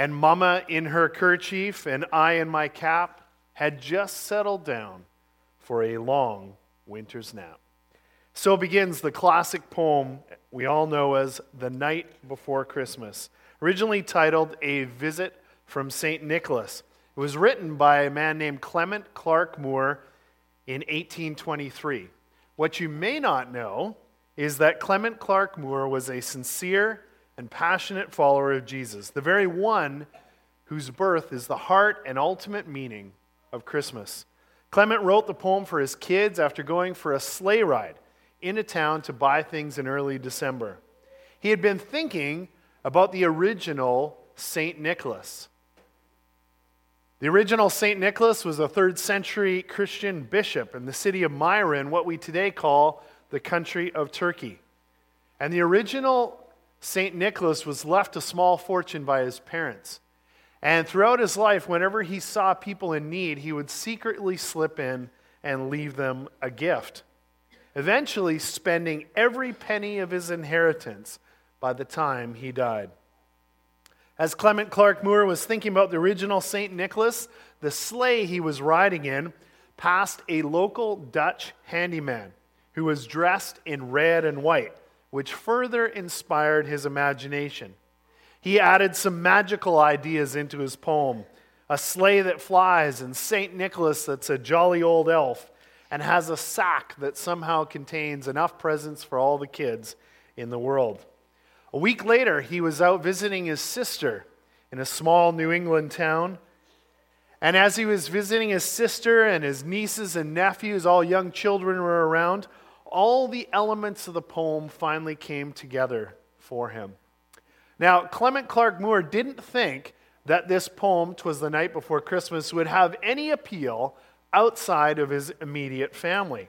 And Mama in her kerchief and I in my cap had just settled down for a long winter's nap. So begins the classic poem we all know as The Night Before Christmas, originally titled A Visit from St. Nicholas. It was written by a man named Clement Clarke Moore in 1823. What you may not know is that Clement Clarke Moore was a sincere and passionate follower of Jesus, the very one whose birth is the heart and ultimate meaning of Christmas. Clement wrote the poem for his kids after going for a sleigh ride in a town to buy things in early December. He had been thinking about the original St. Nicholas. The original St. Nicholas was a third century Christian bishop in the city of Myra, in what we today call the country of Turkey. And the original St. Nicholas was left a small fortune by his parents. And throughout his life, whenever he saw people in need, he would secretly slip in and leave them a gift, eventually spending every penny of his inheritance by the time he died. As Clement Clarke Moore was thinking about the original St. Nicholas, the sleigh he was riding in passed a local Dutch handyman who was dressed in red and white which further inspired his imagination. He added some magical ideas into his poem a sleigh that flies, and St. Nicholas that's a jolly old elf, and has a sack that somehow contains enough presents for all the kids in the world. A week later, he was out visiting his sister in a small New England town. And as he was visiting his sister and his nieces and nephews, all young children were around, all the elements of the poem finally came together for him. Now, Clement Clarke Moore didn't think that this poem, Twas the Night Before Christmas, would have any appeal outside of his immediate family.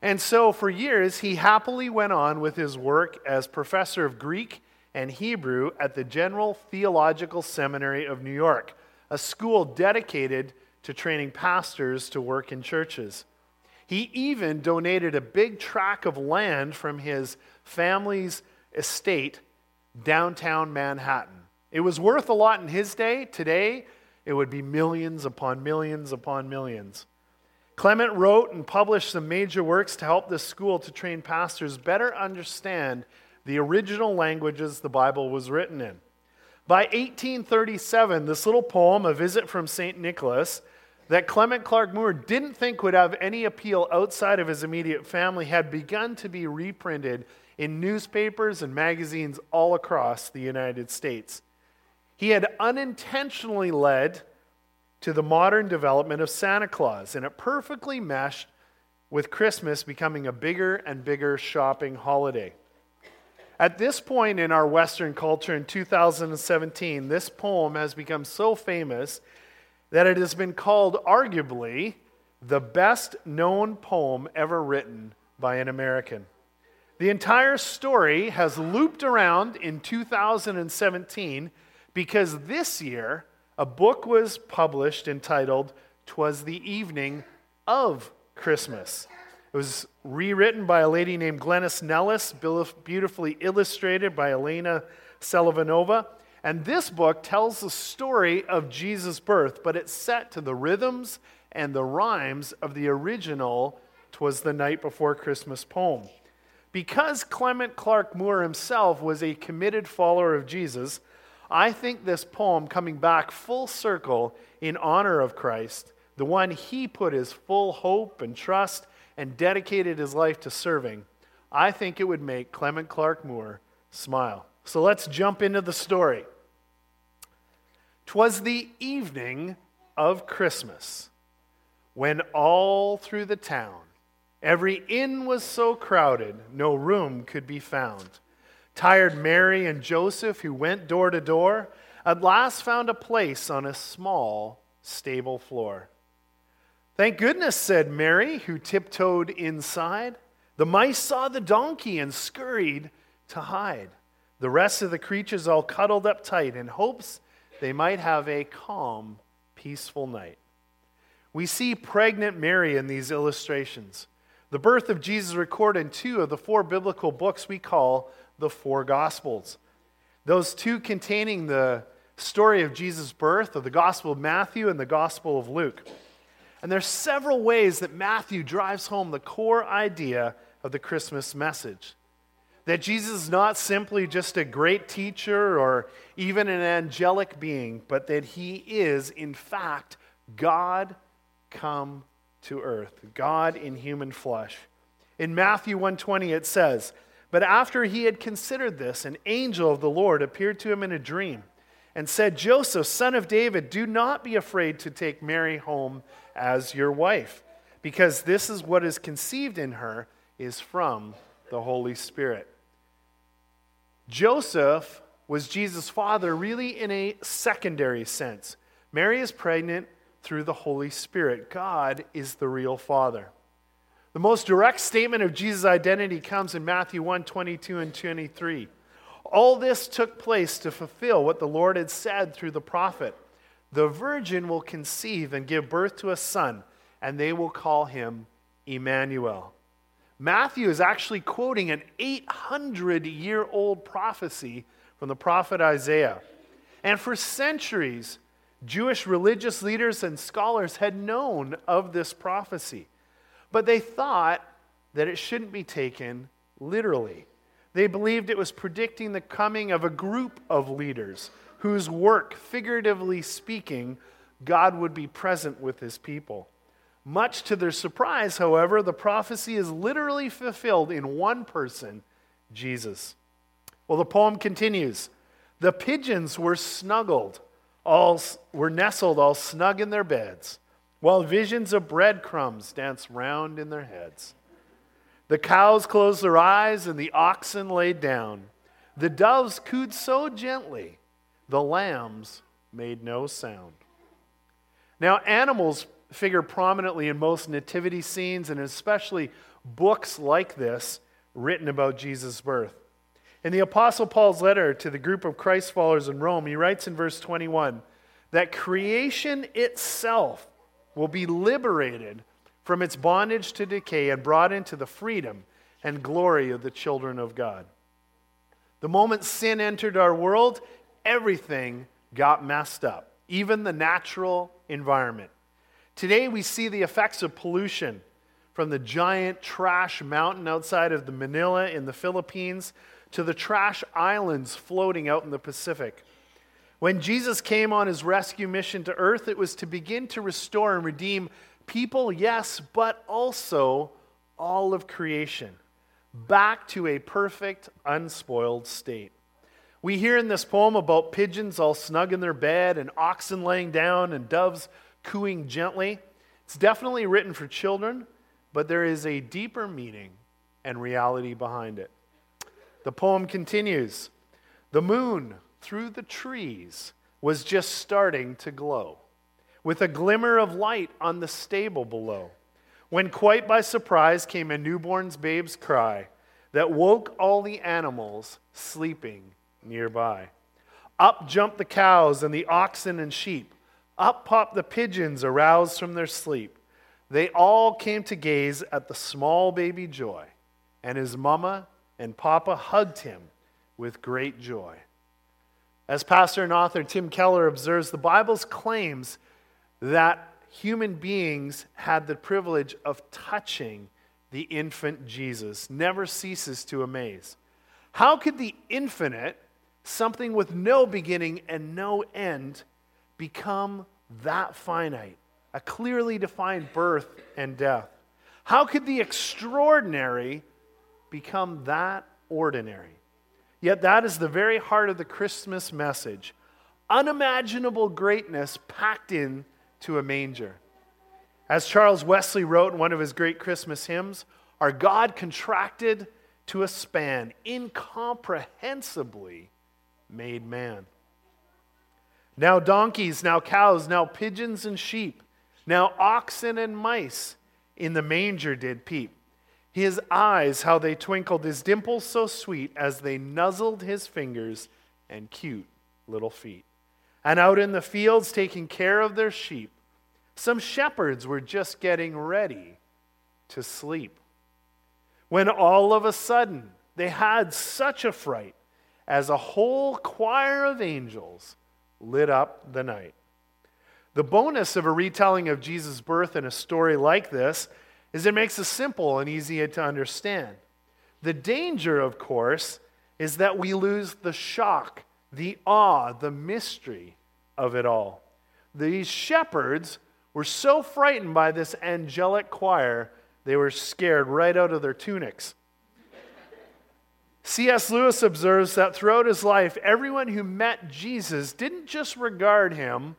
And so, for years, he happily went on with his work as professor of Greek and Hebrew at the General Theological Seminary of New York, a school dedicated to training pastors to work in churches. He even donated a big tract of land from his family's estate downtown Manhattan. It was worth a lot in his day. Today, it would be millions upon millions upon millions. Clement wrote and published some major works to help this school to train pastors better understand the original languages the Bible was written in. By 1837, this little poem, A Visit from St. Nicholas, that Clement Clarke Moore didn't think would have any appeal outside of his immediate family had begun to be reprinted in newspapers and magazines all across the United States. He had unintentionally led to the modern development of Santa Claus, and it perfectly meshed with Christmas becoming a bigger and bigger shopping holiday. At this point in our Western culture in 2017, this poem has become so famous that it has been called arguably the best known poem ever written by an American. The entire story has looped around in 2017 because this year a book was published entitled Twas the Evening of Christmas. It was rewritten by a lady named Glenys Nellist, beautifully illustrated by Elena Selivanova. And this book tells the story of Jesus' birth, but it's set to the rhythms and the rhymes of the original Twas the Night Before Christmas poem. Because Clement Clarke Moore himself was a committed follower of Jesus, I think this poem coming back full circle in honor of Christ, the one he put his full hope and trust and dedicated his life to serving, I think it would make Clement Clarke Moore smile. So let's jump into the story. Twas the evening of Christmas when all through the town every inn was so crowded no room could be found. Tired Mary and Joseph, who went door to door, at last found a place on a small stable floor. Thank goodness, said Mary, who tiptoed inside. The mice saw the donkey and scurried to hide. The rest of the creatures all cuddled up tight in hopes they might have a calm, peaceful night. We see pregnant Mary in these illustrations. The birth of Jesus recorded in two of the four biblical books we call the four Gospels. Those two containing the story of Jesus' birth of the Gospel of Matthew and the Gospel of Luke. And there's several ways that Matthew drives home the core idea of the Christmas message. That Jesus is not simply just a great teacher or even an angelic being, but that he is, in fact, God come to earth, God in human flesh. In Matthew 1:20 it says, "But after he had considered this, an angel of the Lord appeared to him in a dream and said, "Joseph, son of David, do not be afraid to take Mary home as your wife, because this is what is conceived in her is from the Holy Spirit." Joseph was Jesus' father, really in a secondary sense. Mary is pregnant through the Holy Spirit. God is the real father. The most direct statement of Jesus' identity comes in Matthew 1 22 and 23. All this took place to fulfill what the Lord had said through the prophet The virgin will conceive and give birth to a son, and they will call him Emmanuel. Matthew is actually quoting an 800 year old prophecy from the prophet Isaiah. And for centuries, Jewish religious leaders and scholars had known of this prophecy, but they thought that it shouldn't be taken literally. They believed it was predicting the coming of a group of leaders whose work, figuratively speaking, God would be present with his people. Much to their surprise, however, the prophecy is literally fulfilled in one person, Jesus. Well, the poem continues The pigeons were snuggled, all were nestled all snug in their beds, while visions of breadcrumbs danced round in their heads. The cows closed their eyes and the oxen laid down. The doves cooed so gently, the lambs made no sound. Now, animals figure prominently in most nativity scenes and especially books like this written about Jesus' birth. In the Apostle Paul's letter to the group of Christ followers in Rome, he writes in verse 21 that creation itself will be liberated from its bondage to decay and brought into the freedom and glory of the children of God. The moment sin entered our world, everything got messed up, even the natural environment. Today, we see the effects of pollution from the giant trash mountain outside of the Manila in the Philippines to the trash islands floating out in the Pacific. When Jesus came on his rescue mission to earth, it was to begin to restore and redeem people, yes, but also all of creation back to a perfect, unspoiled state. We hear in this poem about pigeons all snug in their bed and oxen laying down and doves cooing gently. It's definitely written for children, but there is a deeper meaning and reality behind it. The poem continues The moon through the trees was just starting to glow, with a glimmer of light on the stable below, when quite by surprise came a newborn's babe's cry that woke all the animals sleeping nearby. Up jumped the cows and the oxen and sheep up popped the pigeons, aroused from their sleep. They all came to gaze at the small baby Joy, and his mama and papa hugged him with great joy. As pastor and author Tim Keller observes, the Bible's claims that human beings had the privilege of touching the infant Jesus never ceases to amaze. How could the infinite, something with no beginning and no end, become that finite, a clearly defined birth and death? How could the extraordinary become that ordinary? Yet that is the very heart of the Christmas message unimaginable greatness packed in to a manger. As Charles Wesley wrote in one of his great Christmas hymns, our God contracted to a span, incomprehensibly made man. Now donkeys, now cows, now pigeons and sheep, now oxen and mice in the manger did peep. His eyes, how they twinkled, his dimples so sweet as they nuzzled his fingers and cute little feet. And out in the fields, taking care of their sheep, some shepherds were just getting ready to sleep. When all of a sudden they had such a fright as a whole choir of angels lit up the night. The bonus of a retelling of Jesus' birth in a story like this is it makes it simple and easy to understand. The danger, of course, is that we lose the shock, the awe, the mystery of it all. These shepherds were so frightened by this angelic choir, they were scared right out of their tunics. C.S. Lewis observes that throughout his life, everyone who met Jesus didn't just regard him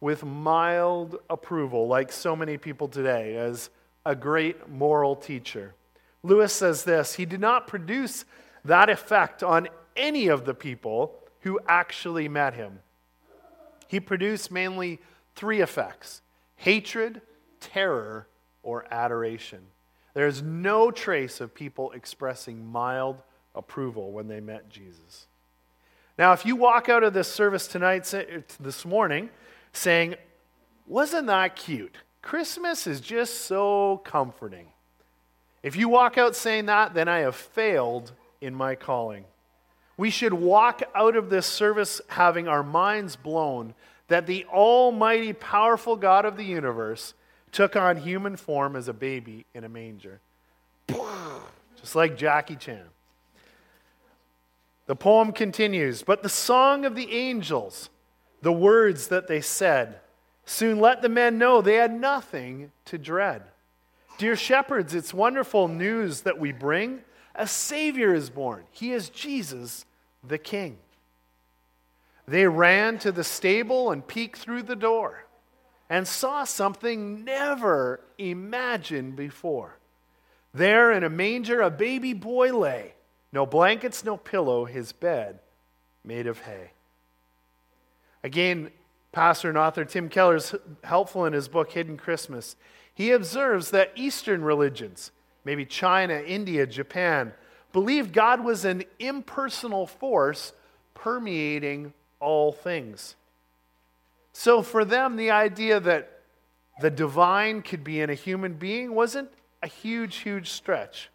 with mild approval, like so many people today, as a great moral teacher. Lewis says this He did not produce that effect on any of the people who actually met him. He produced mainly three effects hatred, terror, or adoration. There's no trace of people expressing mild approval when they met Jesus. Now, if you walk out of this service tonight, this morning, saying, Wasn't that cute? Christmas is just so comforting. If you walk out saying that, then I have failed in my calling. We should walk out of this service having our minds blown that the almighty, powerful God of the universe took on human form as a baby in a manger. Just like Jackie Chan. The poem continues But the song of the angels, the words that they said, soon let the men know they had nothing to dread. Dear shepherds, it's wonderful news that we bring. A Savior is born. He is Jesus the King. They ran to the stable and peeked through the door and saw something never imagined before. There in a manger, a baby boy lay. No blankets, no pillow, his bed made of hay. Again, pastor and author Tim Keller is helpful in his book Hidden Christmas. He observes that Eastern religions, maybe China, India, Japan, believed God was an impersonal force permeating all things. So for them, the idea that the divine could be in a human being wasn't a huge, huge stretch.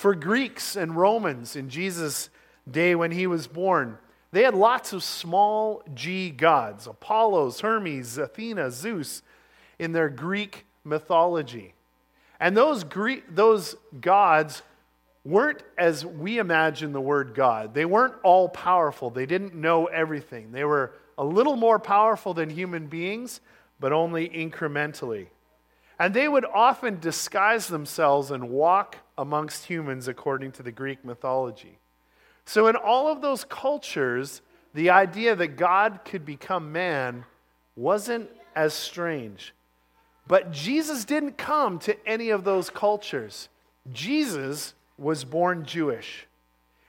For Greeks and Romans in Jesus' day when he was born, they had lots of small g gods Apollos, Hermes, Athena, Zeus in their Greek mythology. And those, Greek, those gods weren't as we imagine the word God. They weren't all powerful, they didn't know everything. They were a little more powerful than human beings, but only incrementally. And they would often disguise themselves and walk amongst humans according to the Greek mythology. So, in all of those cultures, the idea that God could become man wasn't as strange. But Jesus didn't come to any of those cultures. Jesus was born Jewish.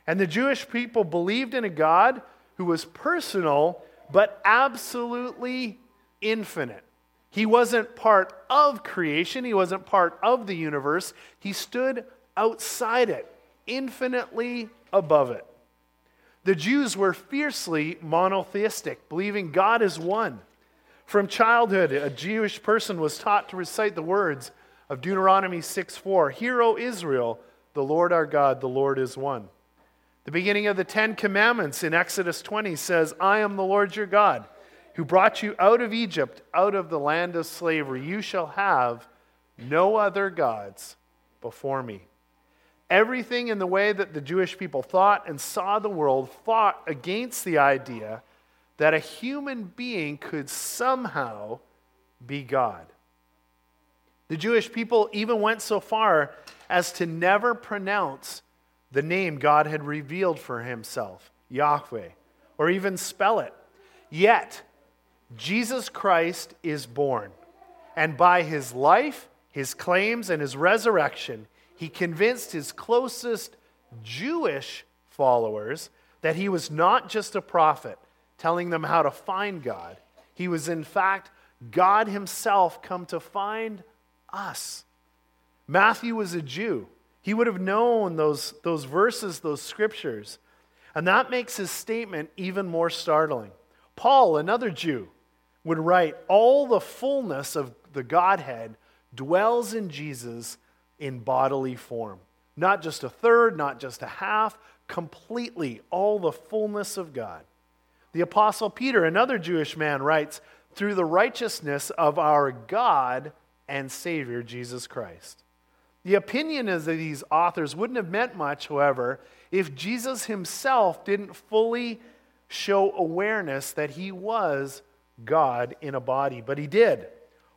And the Jewish people believed in a God who was personal, but absolutely infinite. He wasn't part of creation, he wasn't part of the universe. He stood outside it, infinitely above it. The Jews were fiercely monotheistic, believing God is one. From childhood, a Jewish person was taught to recite the words of Deuteronomy 6 4 Hear, O Israel, the Lord our God, the Lord is one. The beginning of the Ten Commandments in Exodus 20 says, I am the Lord your God, who brought you out of Egypt, out of the land of slavery. You shall have no other gods before me. Everything in the way that the Jewish people thought and saw the world fought against the idea that a human being could somehow be God. The Jewish people even went so far as to never pronounce the name God had revealed for himself, Yahweh, or even spell it. Yet, Jesus Christ is born, and by his life, his claims, and his resurrection, he convinced his closest Jewish followers that he was not just a prophet telling them how to find God. He was, in fact, God Himself come to find us. Matthew was a Jew. He would have known those, those verses, those scriptures. And that makes his statement even more startling. Paul, another Jew, would write All the fullness of the Godhead dwells in Jesus in bodily form. Not just a third, not just a half, completely all the fullness of God. The Apostle Peter, another Jewish man, writes, Through the righteousness of our God and Savior, Jesus Christ. The opinion of these authors wouldn't have meant much, however, if Jesus himself didn't fully show awareness that he was God in a body. But he did.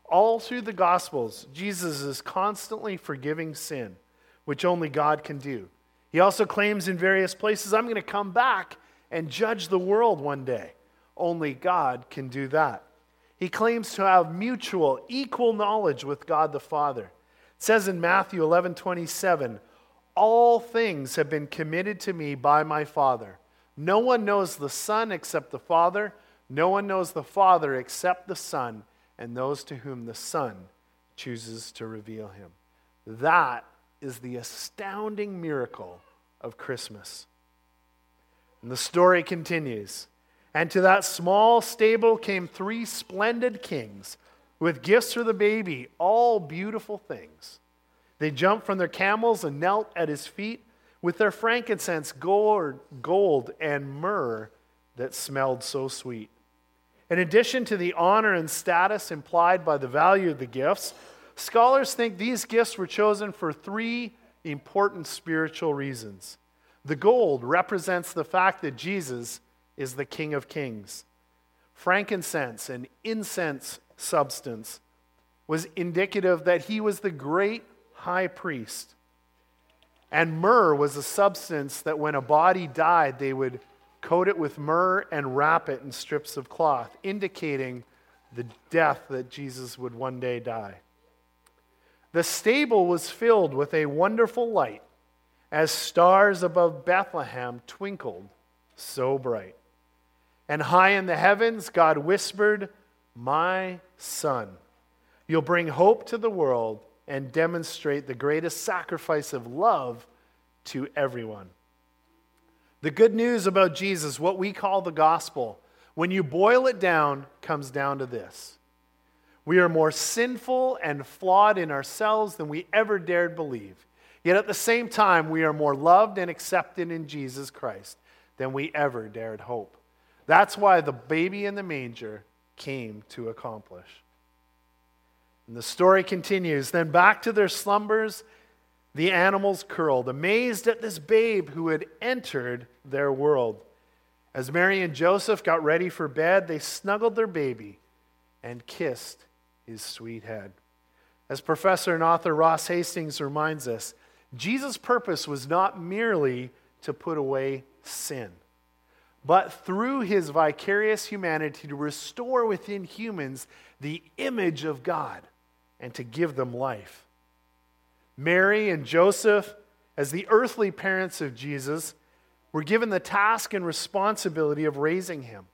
All through the Gospels, Jesus is constantly forgiving sin, which only God can do. He also claims in various places, I'm going to come back and judge the world one day. Only God can do that. He claims to have mutual, equal knowledge with God the Father. It says in Matthew 11 27, All things have been committed to me by my Father. No one knows the Son except the Father. No one knows the Father except the Son and those to whom the Son chooses to reveal him. That is the astounding miracle of Christmas. And the story continues. And to that small stable came three splendid kings with gifts for the baby, all beautiful things. They jumped from their camels and knelt at his feet with their frankincense, gold, gold and myrrh that smelled so sweet. In addition to the honor and status implied by the value of the gifts, scholars think these gifts were chosen for three important spiritual reasons. The gold represents the fact that Jesus is the King of Kings. Frankincense, an incense substance, was indicative that he was the great high priest. And myrrh was a substance that when a body died, they would coat it with myrrh and wrap it in strips of cloth, indicating the death that Jesus would one day die. The stable was filled with a wonderful light as stars above Bethlehem twinkled so bright. And high in the heavens, God whispered, My son, you'll bring hope to the world and demonstrate the greatest sacrifice of love to everyone. The good news about Jesus, what we call the gospel, when you boil it down, comes down to this. We are more sinful and flawed in ourselves than we ever dared believe. Yet at the same time, we are more loved and accepted in Jesus Christ than we ever dared hope. That's why the baby in the manger came to accomplish. And the story continues. Then back to their slumbers, the animals curled, amazed at this babe who had entered their world. As Mary and Joseph got ready for bed, they snuggled their baby and kissed his sweet head. As professor and author Ross Hastings reminds us, Jesus' purpose was not merely to put away sin, but through his vicarious humanity to restore within humans the image of God and to give them life. Mary and Joseph, as the earthly parents of Jesus, were given the task and responsibility of raising him.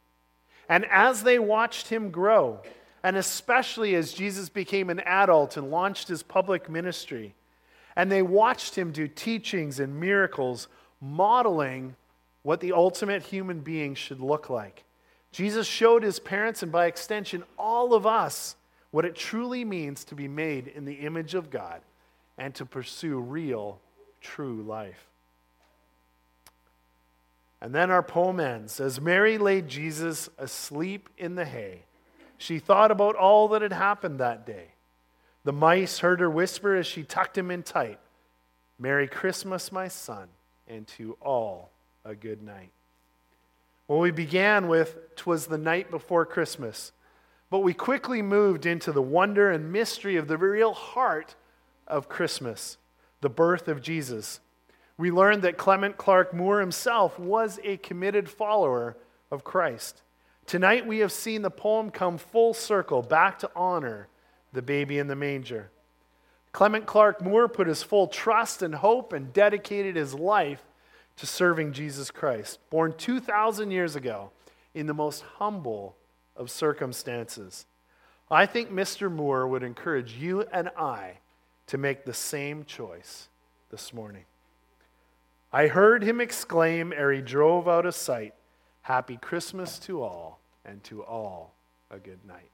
And as they watched him grow, and especially as Jesus became an adult and launched his public ministry, and they watched him do teachings and miracles, modeling what the ultimate human being should look like. Jesus showed his parents, and by extension, all of us, what it truly means to be made in the image of God and to pursue real, true life. And then our poem ends. As Mary laid Jesus asleep in the hay, she thought about all that had happened that day. The mice heard her whisper as she tucked him in tight Merry Christmas, my son, and to all a good night. Well, we began with "Twas the night before Christmas." But we quickly moved into the wonder and mystery of the real heart of Christmas, the birth of Jesus. We learned that Clement Clarke Moore himself was a committed follower of Christ. Tonight we have seen the poem come full circle back to honor the baby in the manger. Clement Clarke Moore put his full trust and hope and dedicated his life to serving Jesus Christ. Born 2,000 years ago, in the most humble of circumstances. I think Mr. Moore would encourage you and I to make the same choice this morning. I heard him exclaim ere he drove out of sight, Happy Christmas to all, and to all a good night.